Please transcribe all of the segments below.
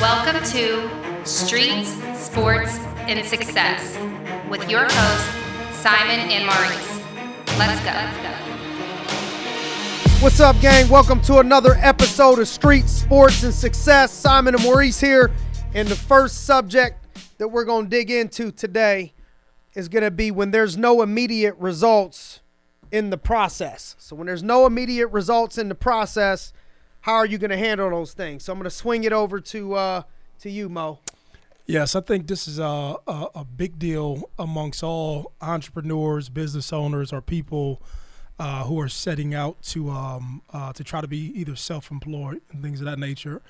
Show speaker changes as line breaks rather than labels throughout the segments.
Welcome to Streets, Sports, and Success with your host, Simon and Maurice. Let's go.
What's up, gang? Welcome to another episode of Street Sports and Success. Simon and Maurice here. And the first subject that we're going to dig into today is going to be when there's no immediate results in the process. So, when there's no immediate results in the process, how are you going to handle those things? So, I'm going to swing it over to uh, to you, Mo.
Yes, I think this is a, a, a big deal amongst all entrepreneurs, business owners, or people uh, who are setting out to um, uh, to try to be either self-employed and things of that nature.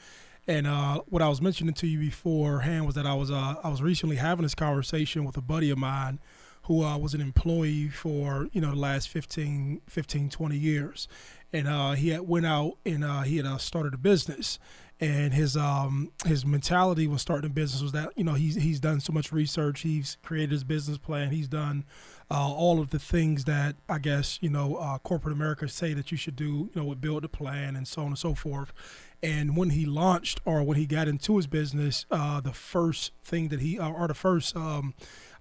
And uh, what I was mentioning to you beforehand was that I was uh, I was recently having this conversation with a buddy of mine who uh, was an employee for you know the last 15, 15 20 years, and uh, he had went out and uh, he had uh, started a business. And his um his mentality when starting a business was that you know he's he's done so much research, he's created his business plan, he's done uh, all of the things that I guess you know uh, corporate America say that you should do, you know, build a plan and so on and so forth. And when he launched or when he got into his business, uh, the first thing that he or the first um,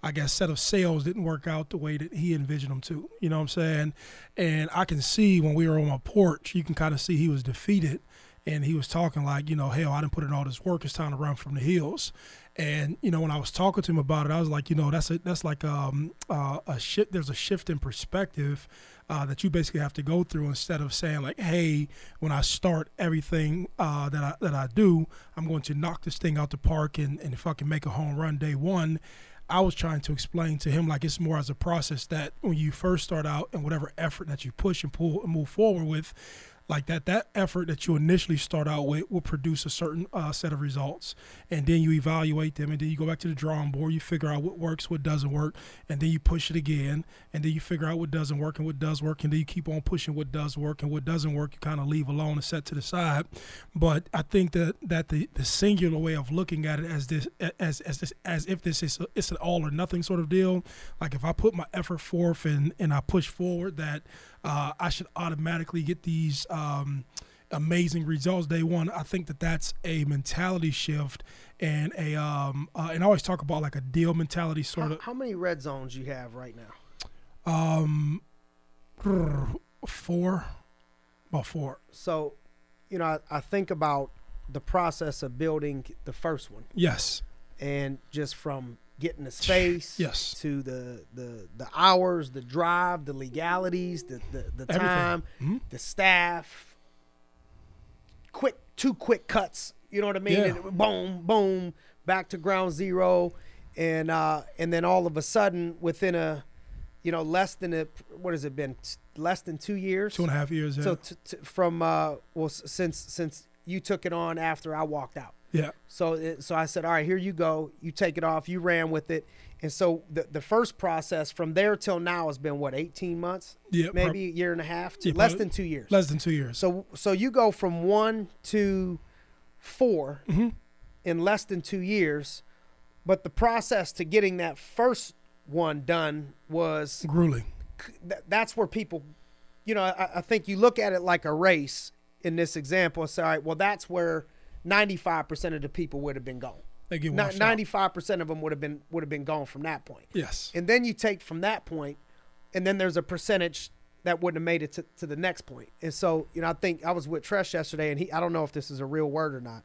I guess set of sales didn't work out the way that he envisioned them to. You know what I'm saying? And I can see when we were on my porch, you can kind of see he was defeated and he was talking like, you know, hell, I didn't put in all this work. It's time to run from the hills. And you know, when I was talking to him about it, I was like, you know, that's a that's like um, uh, a shift. There's a shift in perspective uh, that you basically have to go through instead of saying like, hey, when I start everything uh, that I that I do, I'm going to knock this thing out the park and and fucking make a home run day one. I was trying to explain to him like it's more as a process that when you first start out and whatever effort that you push and pull and move forward with, like that that effort that you initially start out with will produce a certain uh, set of results and then you evaluate them and then you go back to the drawing board you figure out what works what doesn't work and then you push it again and then you figure out what doesn't work and what does work and then you keep on pushing what does work and what doesn't work you kind of leave alone and set to the side. But i think that that the, the singular way of looking at it as this as as this as if this is a, it's an all or nothing sort of deal like if i put my effort forth and and i push forward that uh, I should automatically get these um, amazing results day one. I think that that's a mentality shift and a um, uh, and I always talk about like a deal mentality sort
How,
of.
how many red zones you have right now?
Um, four, about four.
So, you know, I, I think about the process of building the first one
Yes,
and just from getting the space
Yes.
to the the the hours, the drive, the legalities, the the, the time,
Mhm.
the staff, quick two quick cuts, you know what I mean?
Yeah.
Boom, boom, back to ground zero. And uh and then all of a sudden within a you know, less than a what has it been? Less than two years.
two and a half years. Yeah,
So t- t- from uh, well, s- since since you took it on after I walked out,
yeah,
so it, so I said, all right, here you go. You take it off. You ran with it, and so the the first process from there till now has been what eighteen months,
yeah. prob-
maybe a year and a half, to
Yeah,
less than two years.
less than two years.
So so you go from one to 4
Mhm.
in less than two years, but the process to getting that first one done was
grueling.
th- that's where people, you know, I, I think you look at it like a race in this example and say, all right, well, that's where 95% of the people would have been gone.
They get washed out.
95% of them would have been would have been gone from that point.
Yes.
And then you take from that point, and then there's a percentage that wouldn't have made it to, to the next point. And so, you know, I think I was with Tresh yesterday, and he I don't know if this is a real word or not,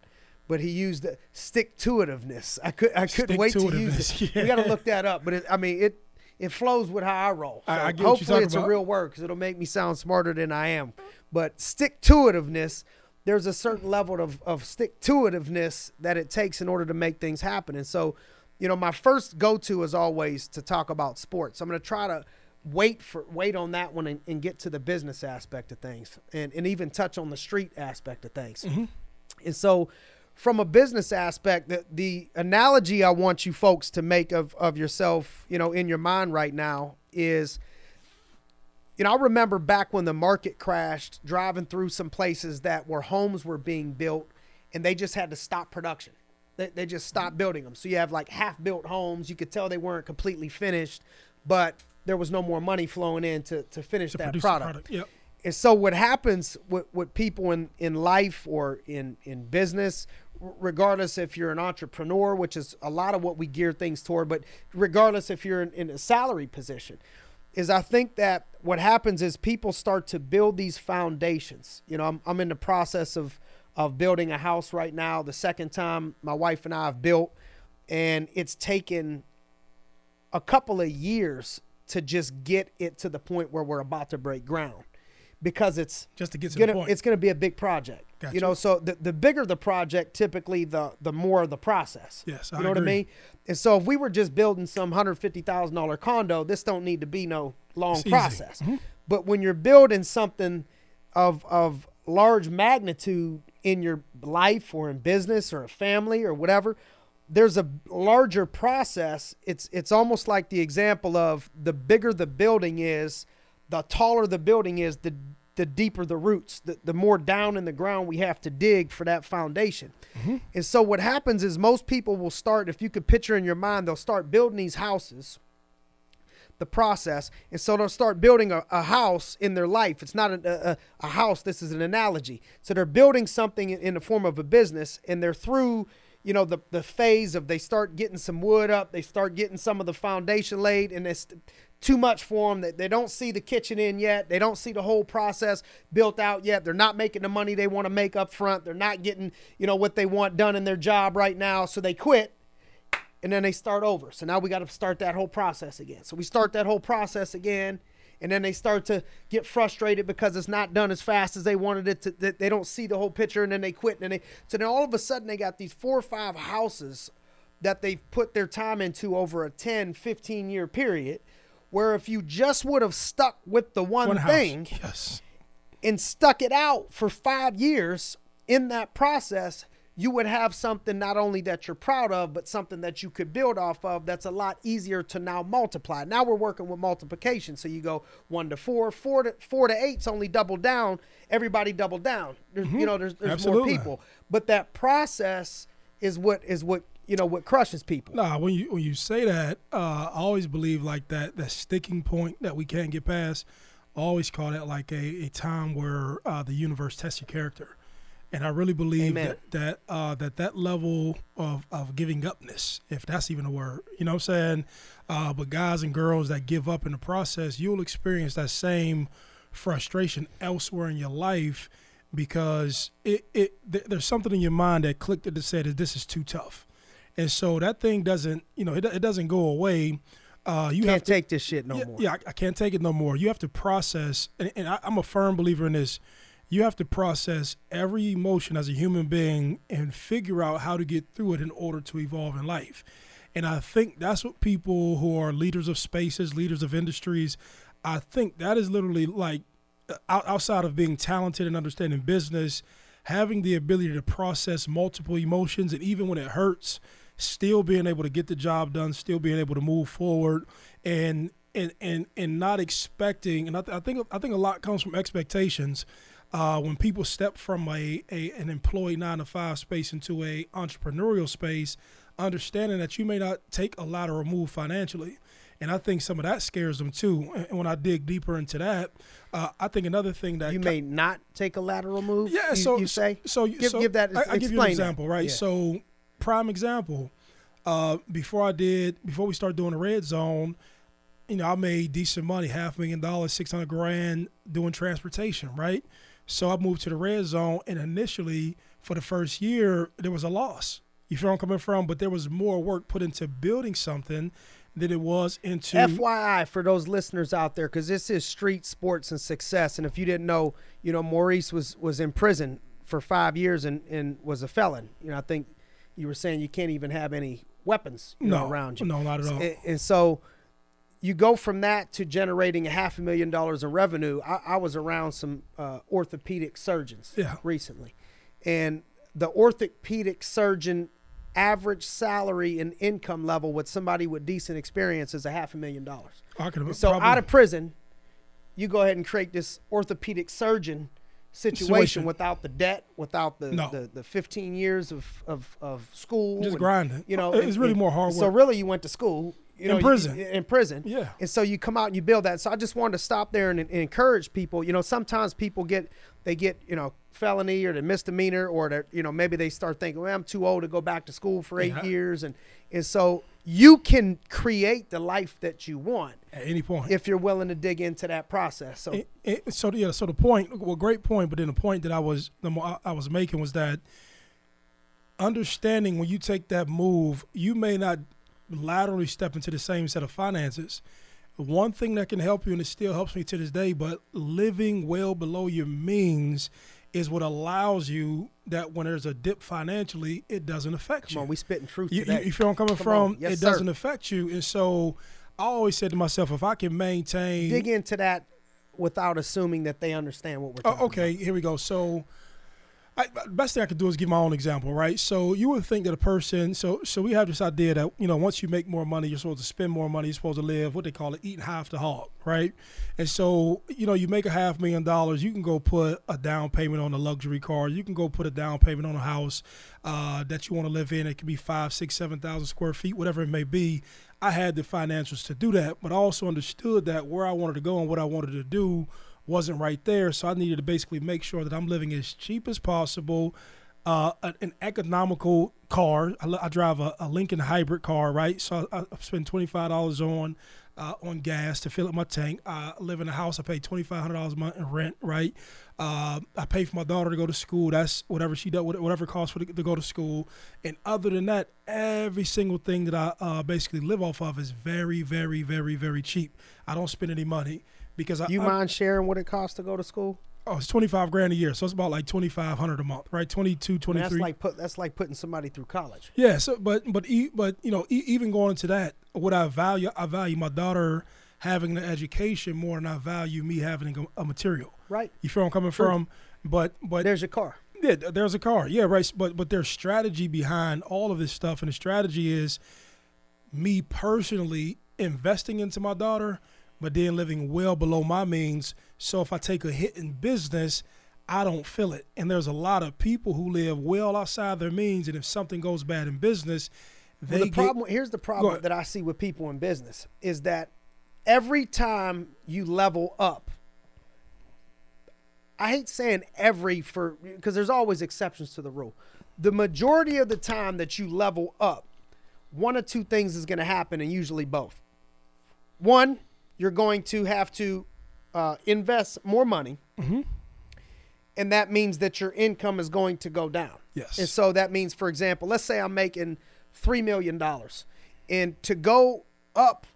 but he used the stick to itiveness. I could I couldn't wait to use
Stick-to-itiveness.
We got to look that up, but it, I mean it it flows with how I roll. So
I- I get what you're
hopefully it's a real word because it'll make me sound smarter than I am. But stick to itiveness. There's a certain level of, of stick to itiveness that it takes in order to make things happen. And so, you know, my first go to is always to talk about sports. I'm going to try to wait for wait on that one and, and get to the business aspect of things and, and even touch on the street aspect of things. Mm-hmm. And so from a business aspect, the, the analogy I want you folks to make of, of yourself, you know, in your mind right now is, you know, I remember back when the market crashed, driving through some places that where homes were being built and they just had to stop production. They, they just stopped mm-hmm. building them. So you have like half built homes. You could tell they weren't completely finished, but there was no more money flowing in to, to finish
To
that product.
product. Yep.
And so what happens with, with people in, in life or in, in business, regardless if you're an entrepreneur, which is a lot of what we gear things toward, but regardless if you're in, in a salary position, is I think that what happens is people start to build these foundations. You know, I'm, I'm in the process of of building a house right now. The second time my wife and I have built, and it's taken a couple of years to just get it to the point where we're about to break ground because it's
just to get to
gonna,
the point.
it's going to be a big project.
Gotcha.
You know, so the, the bigger the project, typically the the more the process.
Yes,
you
I
know what I mean. And so if we were just building some hundred fifty thousand dollar condo, this don't need to be no long
It's
process.
Mhm.
But when you're building something of of large magnitude in your life or in business or a family or whatever, there's a larger process. It's it's almost like the example of the bigger the building is, the taller the building is, the the deeper the roots, the, the more down in the ground we have to dig for that foundation. Mm-hmm. And so what happens is most people will start, if you could picture in your mind, they'll start building these houses the process. And so they'll start building a, a house in their life. It's not a, a, a house, this is an analogy. So they're building something in, in the form of a business and they're through, you know, the, the phase of they start getting some wood up, they start getting some of the foundation laid, and it's too much for them. They, they don't see the kitchen in yet. They don't see the whole process built out yet. They're not making the money they want to make up front. They're not getting, you know, what they want done in their job right now. So they quit and then they start over. So now we got to start that whole process again. So we start that whole process again, and then they start to get frustrated because it's not done as fast as they wanted it to. They don't see the whole picture, and then they quit. And then they so then all of a sudden they got these four or five houses that they've put their time into over a 10, 15 year period. Where if you just would have stuck with the one,
One
thing
Yes.
and stuck it out for five years in that process, you would have something not only that you're proud of, but something that you could build off of that's a lot easier to now multiply. Now we're working with multiplication. So you go one to four, four to four to eight's only double down. Everybody double down. There's, You mm-hmm. know, there's, there's more people. But that process is what is what you know what crushes people.
Nah, when you when you say that, uh, I always believe like that that sticking point that we can't get past. I always call that like a, a time where uh, the universe tests your character, and I really believe
Amen.
that that uh, that that level of of giving upness, if that's even a word, you know what I'm saying. Uh, but guys and girls that give up in the process, you'll experience that same frustration elsewhere in your life because it, it th- there's something in your mind that clicked that said that this is too tough and so that thing doesn't you know it, it doesn't go away. Uh, you
You
have
can't
to
take this shit no
yeah,
more.
yeah I, I can't take it no more. You have to process and, and I, i'm a firm believer in this. You have to process every emotion as a human being and figure out how to get through it in order to evolve in life. And i think that's what people who are leaders of spaces leaders of industries i think that is literally like uh, outside of being talented and understanding business having the ability to process multiple emotions and even when it hurts still being able to get the job done still being able to move forward and and and, and not expecting and I, th- I think I think a lot comes from expectations uh, when people step from a, a an employee nine to five space into a entrepreneurial space understanding that you may not take a lateral move financially and I think some of that scares them too. And when I dig deeper into that, uh, I think another thing that
You may not take a lateral move.
yeah,
you,
so
you say.
so
give,
so
give that.
I, I give you an
that.
example, right?
Yeah.
So prime example. Uh, before I did, before we started doing the red zone, you know, I made decent money, half a million dollars, six hundred grand doing transportation, right? So I moved to the red zone, and initially for the first year there was a loss. You feel I'm coming from? But there was more work put into building something than it was into.
FYI for those listeners out there, because this is street sports and success. And if you didn't know, you know Maurice was was in prison for five years and and was a felon. You know, I think you were saying you can't even have any weapons you know,
no,
around you.
no, not at all.
And, and so you go from that to generating a half a million dollars in revenue. I, I was around some uh, orthopedic surgeons
Yeah.
recently, and the orthopedic surgeon average salary and income level with somebody with decent experience is a half a million dollars. So
probably-
out of prison, you go ahead and create this orthopedic surgeon situation,
Situation.
without the debt, without the,
No.
the, the 15 years of, of, of school.
just
and,
grinding.
You know,
it's
and-
really more hard work.
So really, you went to school. You know,
In prison.
you- in prison.
Yeah.
And so you come out and you build that. So I just wanted to stop there and, and encourage people. You know, sometimes people get they get you know felony or the misdemeanor or that you know maybe they start thinking, well, I'm too old to go back to school for eight
Yeah.
years, and and so you can create the life that you want
At any point.
if you're willing to dig into that process. So
It- it- so yeah, so the point, well, great point, but then the point that I was the I was making was that understanding when you take that move, you may not laterally step into the same set of finances. One thing that can help you, and it still helps me to this day, but living well below your means is what allows you that when there's a dip financially, it doesn't affect
come
you.
on, we spitting truth
You,
today.
you feel I'm coming
Come
from?
Yes,
it
sir.
doesn't affect you, and so I always said to myself, if I can maintain,
dig into that without assuming that they understand what we're oh, talking
Oh, okay, here we go. So, I, best thing I could do is give my own example, right? So you would think that a person, so so we have this idea that you know once you make more money, you're supposed to spend more money, you're supposed to live what they call it, eating half the hog, right? And so you know you make a half million dollars, you can go put a down payment on a luxury car, you can go put a down payment on a house uh, that you want to live in. It could be five, six, seven thousand square feet, whatever it may be. I had the financials to do that, but I also understood that where I wanted to go and what I wanted to do wasn't right there. So I needed to basically make sure that I'm living as cheap as possible. Uh, an, economical car. I, I drive a, a Lincoln hybrid car, right? So I, I spend twenty five dollars on uh, on gas to fill up my tank. I live in a house. I pay twenty five hundred dollars a month in rent, right? Uh, I pay for my daughter to go to school. That's whatever she does, whatever it costs for to, to go to school. And other than that, every single thing that I uh, basically live off of is very, very, very, very cheap. I don't spend any money because I,
You
I,
mind sharing what it costs to go to school?
Oh, it's twenty five grand a year, so it's about like twenty five hundred a month, right? 22,
I mean,
23.
that's like put that's like putting somebody through college.
yeah. So, but but e- but you know, e- even going into that, what I value, I value my daughter having an education more than I value me having a, a material.
Right.
You feel where I'm coming
True.
from? But but
There's your car.
yeah, there's a car. Yeah, right. But but there's strategy behind all of this stuff, and the strategy is me personally investing into my daughter, but then living well below my means. So if I take a hit in business, I don't feel it. And there's a lot of people who live well outside their means, and if something goes bad in business, they
Well, the
get
problem here's the problem that I see with people in business is that every time you level up, I hate saying every for because there's always exceptions to the rule. The majority of the time that you level up, one or two things is going to happen, and usually both. One, you're going to have to uh, invest more money, and that means that your income is going to go down.
Yes.
And so that means, for example, let's say I'm making three million dollars, and to go up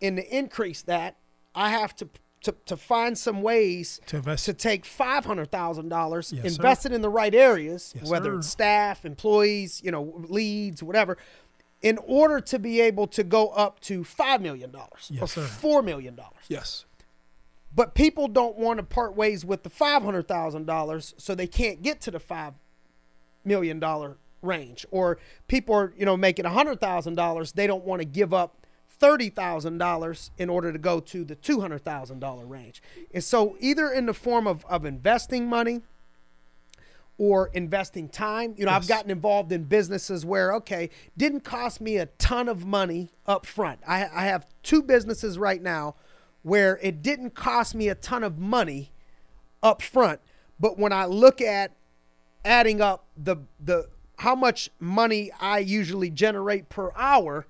and to increase that, I have to to, to find some ways
To invest.
to take five hundred thousand dollars,
Yes, sir.
invest it in the right areas,
Yes,
whether
sir.
it's staff, employees, you know, leads, whatever, in order to be able to go up to five million dollars or
Yes, sir.
four million dollars.
yes.
But people don't want to part ways with the five hundred thousand dollars, so they can't get to the five million dollar range. Or people are, you know, making hundred thousand dollars, they don't want to give up thirty thousand dollars in order to go to the two hundred thousand dollar range. And so either in the form of, of investing money or investing time. You know, I've gotten involved in businesses where, okay, didn't cost me a ton of money up front. I, I have two businesses right now where it didn't cost me a ton of money up front. But when I look at adding up the the how much money I usually generate per hour,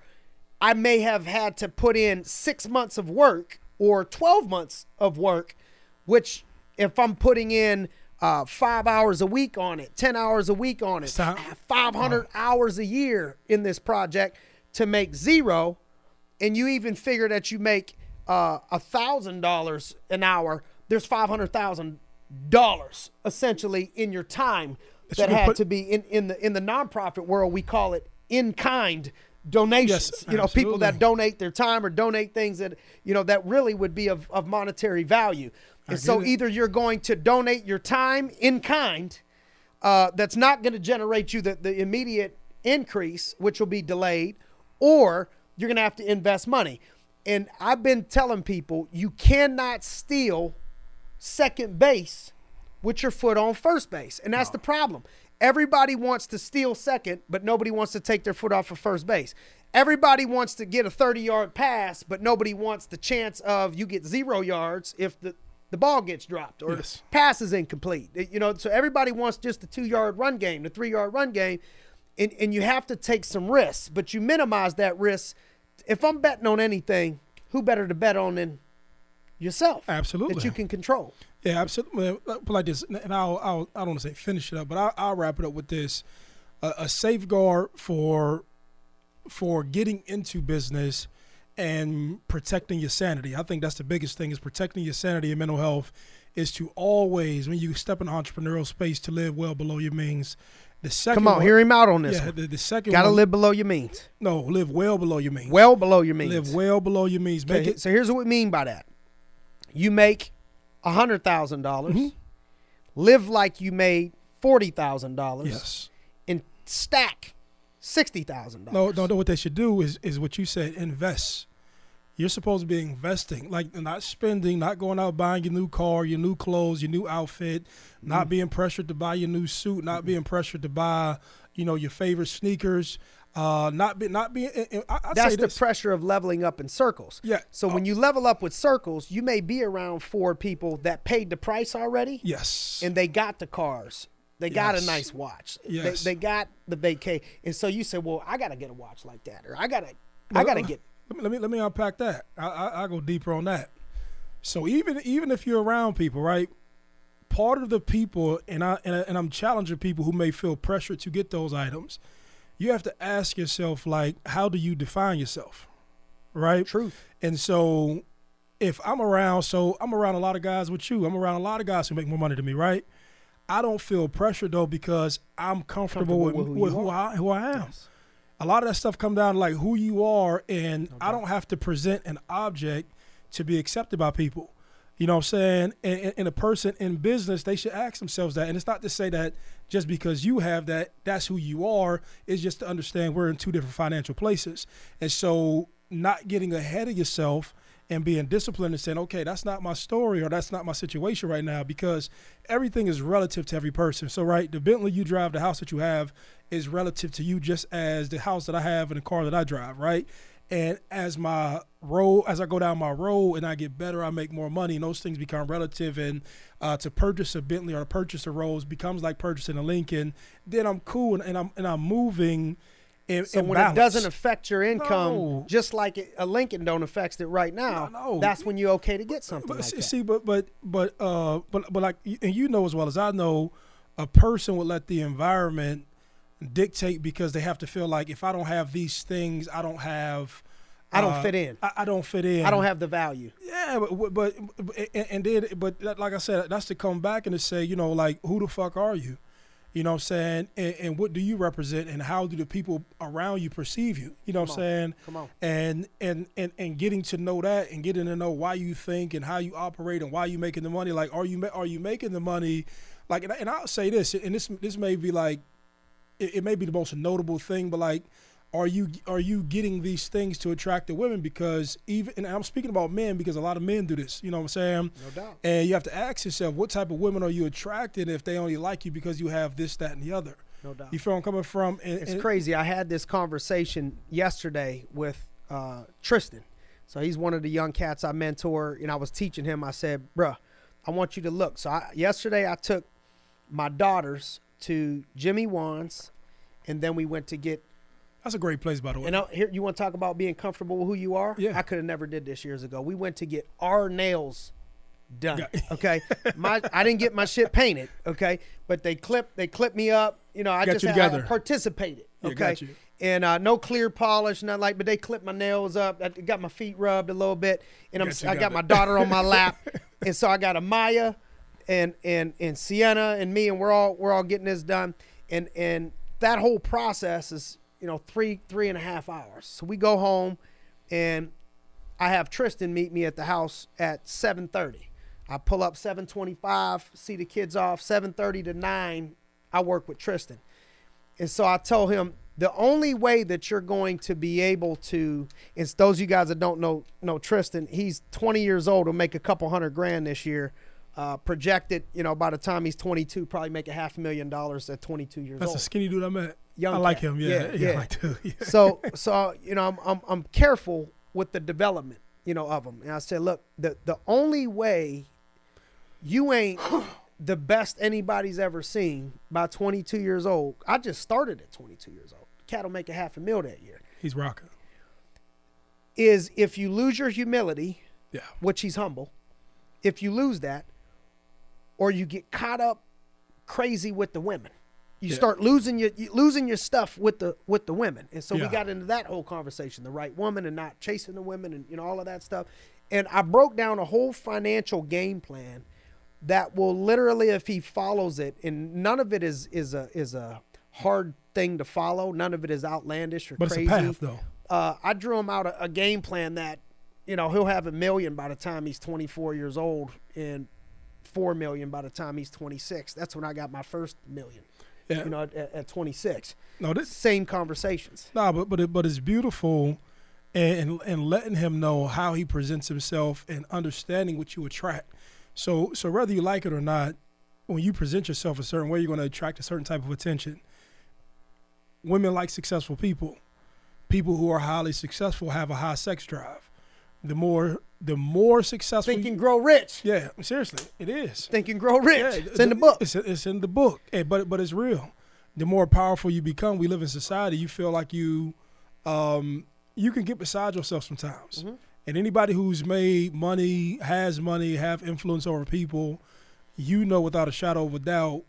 I may have had to put in six months of work or 12 months of work, which if I'm putting in uh, five hours a week on it, 10 hours a week on it,
Stop.
500 hours a year in this project to make zero, and you even figure that you make uh, a thousand dollars an hour, there's five hundred thousand dollars essentially in your time
That
that had
put-
to be in, in the in the nonprofit world. We call it in kind donations.
Yes,
you know, people that donate their time or donate things that you know that really would be of, of monetary value. And so
it.
either you're going to donate your time in kind, uh, that's not going to generate you the, the immediate increase, which will be delayed, or you're going to have to invest money. And I've been telling people you cannot steal second base with your foot on first base. And that's the problem. Everybody wants to steal second, but nobody wants to take their foot off of first base. Everybody wants to get a 30 yard pass, but nobody wants the chance of you get zero yards if the, the ball gets dropped or
Yes.
the pass is incomplete. You know, so everybody wants just the two yard run game, the three yard run game. And, and you have to take some risks, but you minimize that risk. If I'm betting on anything, who better to bet on than yourself?
Absolutely.
That you can control.
Yeah, absolutely. Put like this, and I'll, I'll I don't want to say finish it up, but I'll, I'll wrap it up with this: a, a safeguard for for getting into business and protecting your sanity. I think that's the biggest thing: is protecting your sanity and mental health. Is to always, when you step in entrepreneurial space, to live well below your means. The second
Come on,
one-
hear him out on this.
Yeah,
one.
the, the second
Got to
one-
live below your means.
No, live well below your means.
Well below your means.
live well below your means. Make
Okay,
it
so here's what we mean by that. You make hundred thousand dollars.
Mm-hmm.
Live like you made forty thousand dollars.
yes.
And stack sixty thousand
No,
dollars.
no, no. What they should do is is what you said. Invest. You're supposed to be investing, like not spending, not going out buying your new car, your new clothes, your new outfit,
Mm-hmm.
not being pressured to buy your new suit, not being pressured to buy, you know, your favorite sneakers. Uh, not be, not being. I, I
That's the pressure of leveling up in circles.
Yeah.
So when you level up with circles, you may be around four people that paid the price already.
yes.
and they got the cars. They got a nice watch.
Yes.
They, they got the vacay. And so you say, well, I got to get a watch like that, or I got to, I got to get.
Let me, let me let me unpack that. I, I I go deeper on that. So even even if you're around people, right? Part of the people, and I and, I, and I'm challenging people who may feel pressure to get those items. You have to ask yourself, like, how do you define yourself, right?
Truth.
And so, if I'm around, so I'm around a lot of guys with you. I'm around a lot of guys who make more money than me, right? I don't feel pressure though because I'm comfortable, with,
Comfortable
with,
with who you
who. I who I am a lot of that stuff come down to like who you are and i don't have to present an object to be accepted by people you know what i'm saying and, and- and a person in business they should ask themselves that and it's not to say that just because you have that that's who you are it's just to understand we're in two different financial places and so not getting ahead of yourself and being disciplined and saying, okay, that's not my story or that's not my situation right now because everything is relative to every person. So, right, the Bentley you drive, the house that you have is relative to you just as the house that I have and the car that I drive, right? And as my road, as I go down my road and I get better, I make more money, and those things become relative. And uh, to purchase a Bentley or to purchase a Rolls becomes like purchasing a Lincoln. Then I'm cool and, and I'm and I'm moving. In,
So
in
when
balance.
it doesn't affect your income,
No.
just like it, a Lincoln don't affect it right now,
No, no.
that's when you're okay to get something
But
like
see, but but but uh, but but like, and you know as well as I know, a person would let the environment dictate because they have to feel like if I don't have these things, I don't have.
I don't
uh,
fit in.
I, I don't fit in.
I don't have the value.
Yeah, but but, but and, and then but that, like I said, that's to come back and to say, you know, like who the fuck are you? You know what I'm saying? And, and what do you represent and how do the people around you perceive you? You know what I'm
on.
saying?
Come on.
And and and and getting to know that and getting to know why you think and how you operate and why you making the money. Like are you are you making the money? Like and, I- and I'll say this and this this may be like it, it may be the most notable thing, but like, are you are you getting these things to attract the women? Because even and I'm speaking about men because a lot of men do this. You know what I'm saying?
No doubt.
And you have to ask yourself, what type of women are you attracted if they only like you because you have this, that, and the other?
No doubt.
You feel I'm coming from? And,
It's
and-
crazy. I had this conversation yesterday with uh, Tristan. So he's one of the young cats I mentor, and I was teaching him. I said, "Bruh, I want you to look." So I, yesterday I took my daughters to Jimmy Wan's, and then we went to get.
That's a great place, by the way.
And I, here, you want to talk about being comfortable with who you are?
Yeah.
I could have never did this years ago. We went to get our nails done.
Yeah.
Okay, my I didn't get my shit painted. Okay, but they clipped they clipped me up. You know, I
Got
just
you
had- I participated.
Yeah,
Okay,
you.
and uh, no clear polish, nothing like. But they clipped my nails up. I got my feet rubbed a little bit, and I'm
Got
I got my daughter on my lap, and so I got a Maya, and and and Sienna and me, and we're all we're all getting this done, and and that whole process is you know three three and a half hours. So we go home, and I have Tristan meet me at the house at 7:30. I pull up 7:25, see the kids off. 7:30 to 9, I work with Tristan. And so I told him the only way that you're going to be able to, and those of you guys that don't know know Tristan, he's 20 years old. Will make a couple hundred grand this year Uh, projected, you know, by the time he's 22, probably make a half a million dollars at 22 years
That's
old.
That's a skinny dude I met.
Young
I like
cat.
him. Yeah,
Yeah,
yeah,
yeah.
I. Yeah.
so so you know I'm, I'm I'm careful with the development you know of him. and I said look the the only way you ain't the best anybody's ever seen by 22 years old I just started at 22 years old cat will make a half a mil that year
He's rocking.
is if you lose your humility
Yeah.
which he's humble if you lose that or you get caught up crazy with the women. You
Yeah.
start losing your you- losing your stuff with the with the women. And so we got into that whole conversation the right woman and not chasing the women and you know all of that stuff. And i broke down a whole financial game plan that will literally if he follows it and none of it is is a is a hard thing to follow. None of it is outlandish or
But
crazy
it's a path though.
uh, I drew him out a, a game plan that, you know, he'll have a million by the time he's 24 years old. And four million by the time he's 26. That's when I got my first million,
Yeah.
you know, at, at 26.
no, this
Same conversations.
No, but but it, but it's beautiful, and, and and letting him know how he presents himself and understanding what you attract. So so whether you like it or not, when you present yourself a certain way, you're going to attract a certain type of attention. Women like successful people. People who are highly successful have a high sex drive. The more the more successful,
Think and grow rich.
yeah, seriously, it is.
Think and grow rich.
Yeah,
it's in the book.
It's, it's in the book, Eh, but but it's real. The more powerful you become, we live in society. You feel like you, um, you can get beside yourself sometimes.
Mhm.
And anybody who's made money, has money, have influence over people, you know without a shadow of a doubt,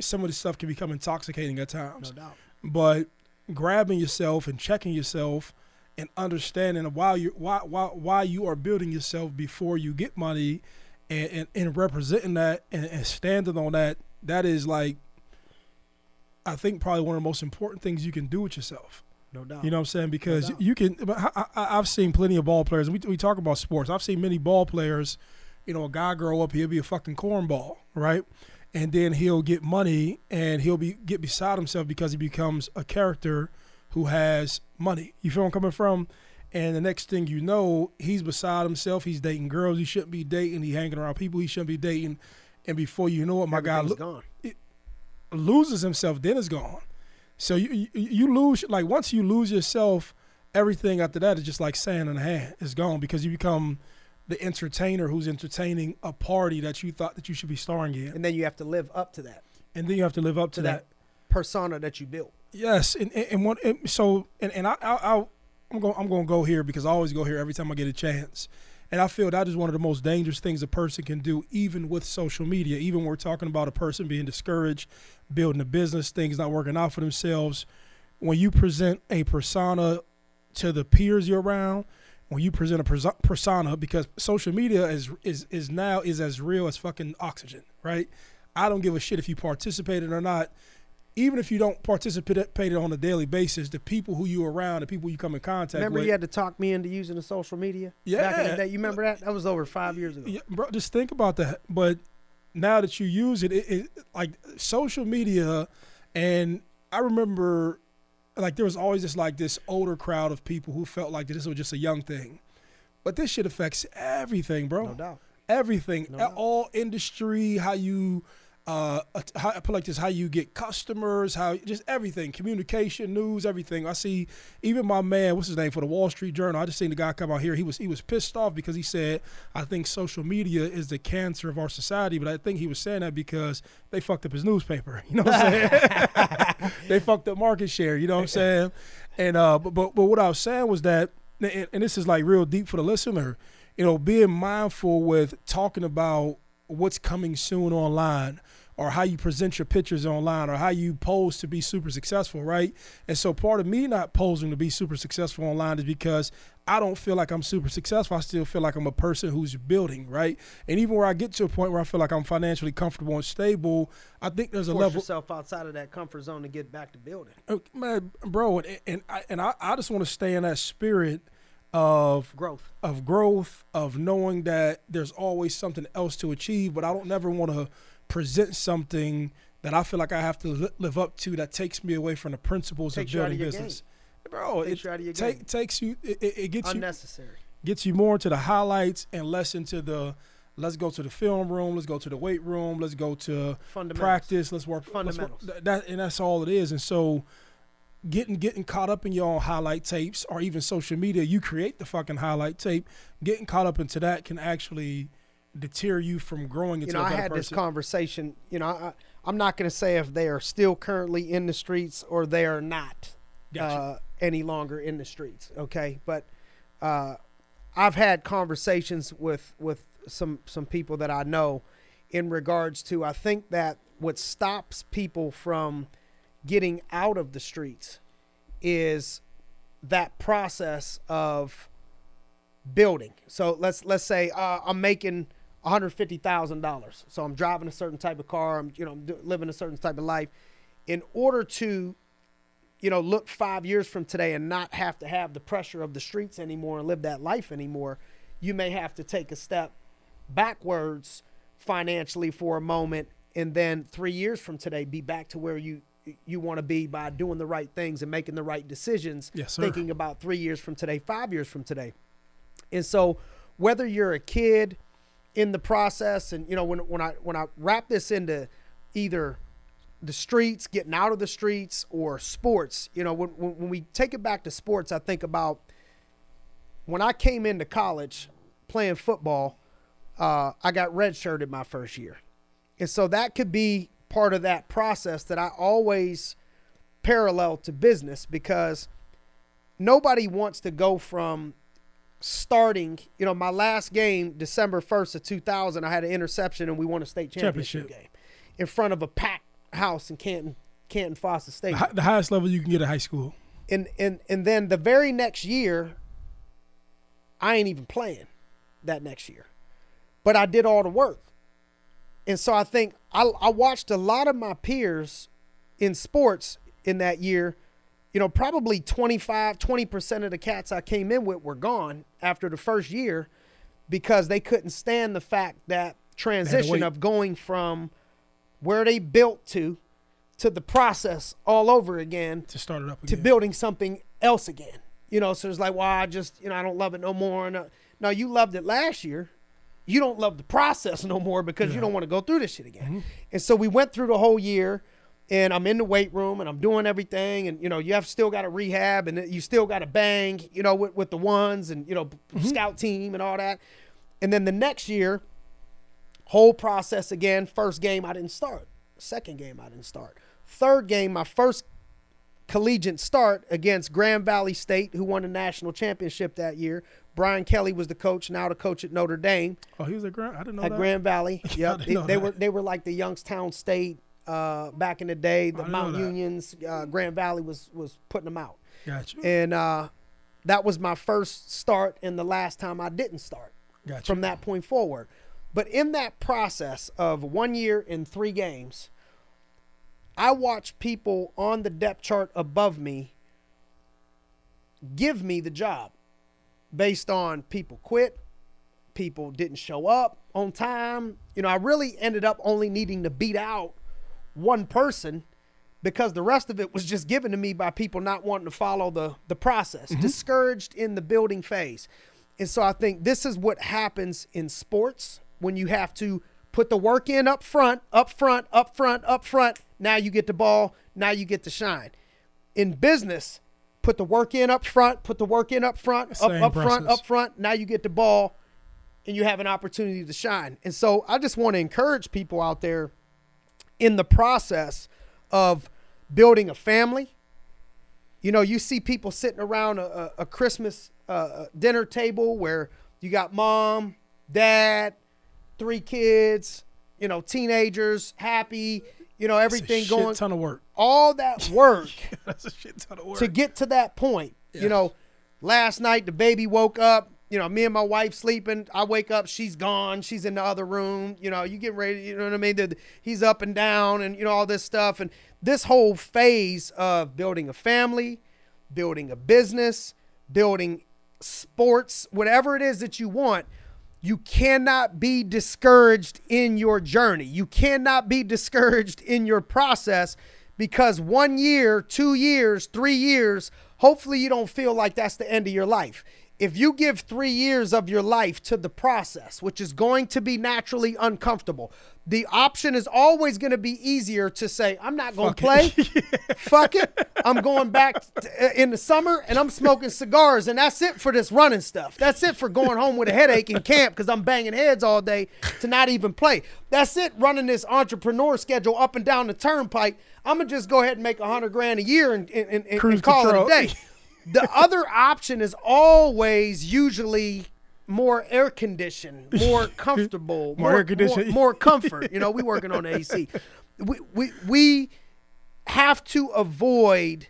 some of this stuff can become intoxicating at times.
No doubt.
But grabbing yourself and checking yourself and understanding why you why why why you are building yourself before you get money and, and, and representing that and, and standing on that that is like I think probably one of the most important things you can do with yourself.
No doubt.
You know what I'm saying? Because
doubt.
you can. I, I, I've seen plenty of ball players. We we talk about sports. I've seen many ball players. You know, a guy grow up, he'll be a fucking cornball, right? And then he'll get money, and he'll be get beside himself because he becomes a character who has money. You feel I'm coming from? And the next thing you know, he's beside himself. He's dating girls he shouldn't be dating. He hanging around people he shouldn't be dating. And before you know it, my guy look,
gone.
loses himself, then it's gone. So you, you you lose like once you lose yourself, everything after that is just like sand in the hand. It's gone because you become the entertainer who's entertaining a party that you thought that you should be starring in,
And then you have to live up to that
and then you have to live up to,
To
that.
that. persona that you built.
Yes, and and, and one and so and and I, I I I'm going I'm going to go here because I always go here every time I get a chance. And I feel that is one of the most dangerous things a person can do, even with social media. Even when we're talking about a person being discouraged, building a business, things not working out for themselves. When you present a persona to the peers you're around, when you present a persona, because social media is is is now is as real as fucking oxygen, right? I don't give a shit if you participated or not even if you don't participate on a daily basis, the people who you around, the people you come in contact
Remember
with, Remember,
you had to talk me into using the social media? Back in
Yeah.
the day. You remember that? That was over five years ago.
yeah, bro, just think about that. But now that you use it, it, it like social media, and I remember, like there was always this like this older crowd of people who felt like this was just a young thing, but this shit affects everything, bro.
No doubt.
everything,
No doubt.
all industry, how you, uh, how, I put like this, how you get customers, how just everything, communication, news, everything. I see even my man, what's his name for the Wall Street Journal. I just seen the guy come out here. He was he was pissed off because he said, I think social media is the cancer of our society, but I think he was saying that because they fucked up his newspaper. You know what I'm saying? they fucked up market share. You know what I'm saying? And uh, but but, but what I was saying was that, and, and this is like real deep for the listener. You know, being mindful with talking about what's coming soon online or how you present your pictures online or how you pose to be super successful, right? And so part of me not posing to be super successful online is because I don't feel like I'm super successful. I still feel like I'm a person who's building, right? And even where I get to a point where I feel like I'm financially comfortable and stable, I think there's a
Force
level
yourself outside of that comfort zone to get back to building.
Oh, man, bro, and and I, and I, I just want to stay in that spirit of
Growth.
of growth, of knowing that there's always something else to achieve, but I don't never want to present something that I feel like I have to li- live up to that takes me away from the principles
Takes
of
you
building business. Bro,
Takes
it
you out of your
take,
game.
takes you it, it gets you
Unnecessary.
gets you more into the highlights and less into the Let's go to the film room. Let's go to the weight room. Let's go to practice. Let's work let's work-
Fundamentals.
that, and that's all it is. And so, getting getting caught up in your own highlight tapes or even social media, you create the fucking highlight tape. Getting caught up into that can actually deter you from growing into
you know,
a
I had this conversation. You know, I, I'm not going to say if they are still currently in the streets or they are not
Gotcha.
uh, any longer in the streets. Okay, but uh, I've had conversations with with some some people that I know in regards to. I think that what stops people from getting out of the streets is that process of building. So let's let's say uh, I'm making one hundred fifty thousand dollars. So I'm driving a certain type of car. I'm you know I'm living a certain type of life. In order to, you know, look five years from today and not have to have the pressure of the streets anymore and live that life anymore, you may have to take a step backwards financially for a moment, and then three years from today be back to where you you want to be by doing the right things and making the right decisions.
Yes.
Thinking about three years from today, five years from today. And so whether you're a kid in the process and you know when when I when I wrap this into either the streets, getting out of the streets or sports, you know, when when, when we take it back to sports, I think about when I came into college playing football, uh, I got redshirted my first year. And so that could be part of that process that I always parallel to business because nobody wants to go from starting, you know, my last game, December 1st of 2000, I had an interception and we won a state championship,
Championship.
game in front of a packed house in Canton, Canton Fawcett
the,
Stadium.
the highest level you can get at high school.
And, and, and then the very next year, I ain't even playing that next year, but I did all the work. And so I think I, I watched a lot of my peers in sports in that year. You know, probably 25, 20% of the cats I came in with were gone after the first year because they couldn't stand the fact that transition of going from where they built to to the process all over again
To start it up
to building something else again. You know, so it's like, well, I just, you know, I don't love it no more. No, no you loved it last year. You don't love the process no more because you don't want to go through this shit again.
Mm-hmm.
And so we went through the whole year and I'm in the weight room and I'm doing everything. And, you know, you have still got to rehab and you still got to bang, you know, with, with the ones and, you know,
Mm-hmm.
scout team and all that. And then the next year, whole process again. First game, I didn't start. Second game, I didn't start. Third game, my first collegiate start against Grand Valley State, who won the national championship that year. Brian Kelly was the coach, now the coach at Notre Dame
oh, he was at Grand. I didn't know
at
that.
Grand Valley. Yep, they, they were they were like the Youngstown State uh, back in the day. The Mount. Unions, uh, Grand Valley was was putting them out,
Gotcha.
and uh, that was my first start and the last time I didn't start
Gotcha.
from that point forward. But in that process of one year and three games, I watched people on the depth chart above me give me the job based on people quit, people didn't show up on time. You know, I really ended up only needing to beat out one person because the rest of it was just given to me by people not wanting to follow the the process, mm-hmm. discouraged in the building phase. And so I think this is what happens in sports when you have to put the work in up front, up front, up front, up front. Now you get the ball, now you get to shine. In business, put the work in up front, put the work in up front, up,
Same
up front,
process.
up front. Now you get the ball and you have an opportunity to shine. And so I just want to encourage people out there in the process of building a family. You know, you see people sitting around a, a, a Christmas uh, dinner table where you got mom, dad, three kids, you know, teenagers, happy, you know, everything
shit
going,
ton of work.
all that work
That's a shit ton of work.
to get to that point. You know, last night the baby woke up. You know, me and my wife sleeping. I wake up, she's gone. She's in the other room. You know, you get ready. You know what I mean? The- He's up and down, and you know all this stuff. And this whole phase of building a family, building a business, building sports, whatever it is that you want, you cannot be discouraged in your journey. You cannot be discouraged in your process because one year, two years, three years, hopefully you don't feel like that's the end of your life. If you give three years of your life to the process, which is going to be naturally uncomfortable, the option is always going to be easier to say, I'm not going to play. Fuck it. I'm going back to, uh, in the summer and I'm smoking cigars. And that's it for this running stuff. That's it for going home with a headache in camp because I'm banging heads all day to not even play. That's it running this entrepreneur schedule up and down the turnpike. I'm going to just go ahead and make a hundred grand a year and, and, and, and call control. it a day. the other option is always usually more air conditioned, more comfortable,
more, more, air conditioned,
more, more comfort. You know, we working on AC. We we we have to avoid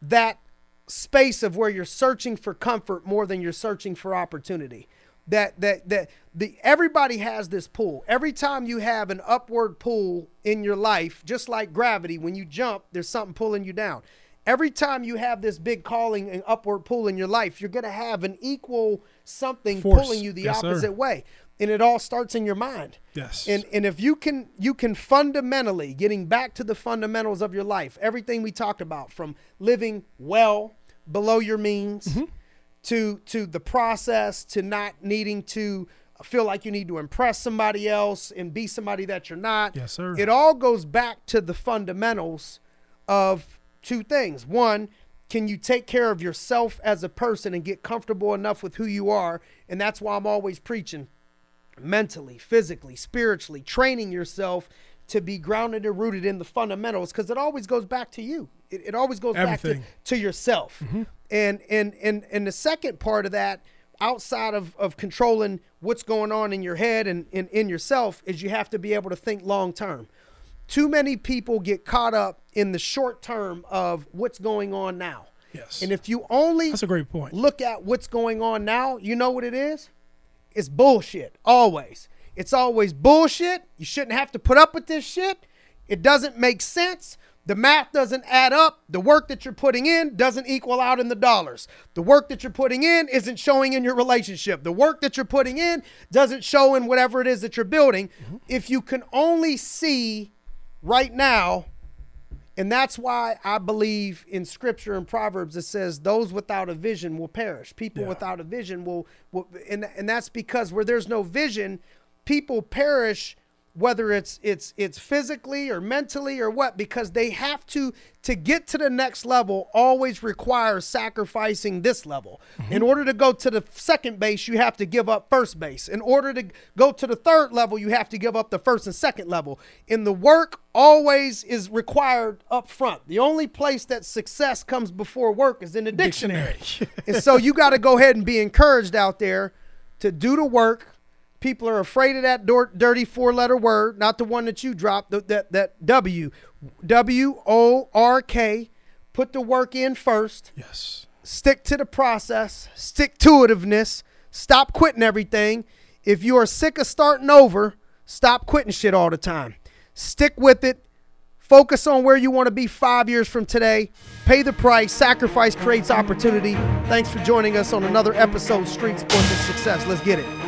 that space of where you're searching for comfort more than you're searching for opportunity. That that that the everybody has this pull. Every time you have an upward pull in your life, just like gravity, when you jump, there's something pulling you down. Every time you have this big calling and upward pull in your life, you're going to have an equal something Force. pulling you the yes, opposite sir. way. And it all starts in your mind.
Yes.
And and if you can you can fundamentally getting back to the fundamentals of your life, everything we talked about from living well below your means mm-hmm. to to the process to not needing to feel like you need to impress somebody else and be somebody that you're not.
Yes, sir.
It all goes back to the fundamentals of two things. One, can you take care of yourself as a person and get comfortable enough with who you are? And that's why I'm always preaching mentally, physically, spiritually, training yourself to be grounded and rooted in the fundamentals because it always goes back to you. It, it always goes Everything. back to, to yourself. Mm-hmm. And, and and and the second part of that, outside of, of controlling what's going on in your head and in, in yourself, is you have to be able to think long term too many people get caught up in the short term of what's going on now.
Yes.
And if you only
That's a great point.
look at what's going on now, you know what it is? It's bullshit. Always. It's always bullshit. You shouldn't have to put up with this shit. It doesn't make sense. The math doesn't add up. The work that you're putting in doesn't equal out in the dollars. The work that you're putting in isn't showing in your relationship. The work that you're putting in doesn't show in whatever it is that you're building. Mm-hmm. If you can only see right now, and that's why I believe in scripture and Proverbs it says those without a vision will perish. People yeah. without a vision will, will and, and that's because where there's no vision, people perish whether it's it's it's physically or mentally or what because they have to to get to the next level always requires sacrificing this level. Mm-hmm. in order to go to the second base you have to give up first base. In order to go to the third level you have to give up the first and second level. In the work always is required up front. The only place that success comes before work is in the dictionary, dictionary. and so you got to go ahead and be encouraged out there to do the work People are afraid of that dirty four letter word, not the one that you dropped, that, that W. W O R K. Put the work in first.
Yes.
Stick to the process, stick to itiveness, stop quitting everything. If you are sick of starting over, stop quitting shit all the time. Stick with it. Focus on where you want to be five years from today. Pay the price. Sacrifice creates opportunity. Thanks for joining us on another episode Street Sports and Success. Let's get it.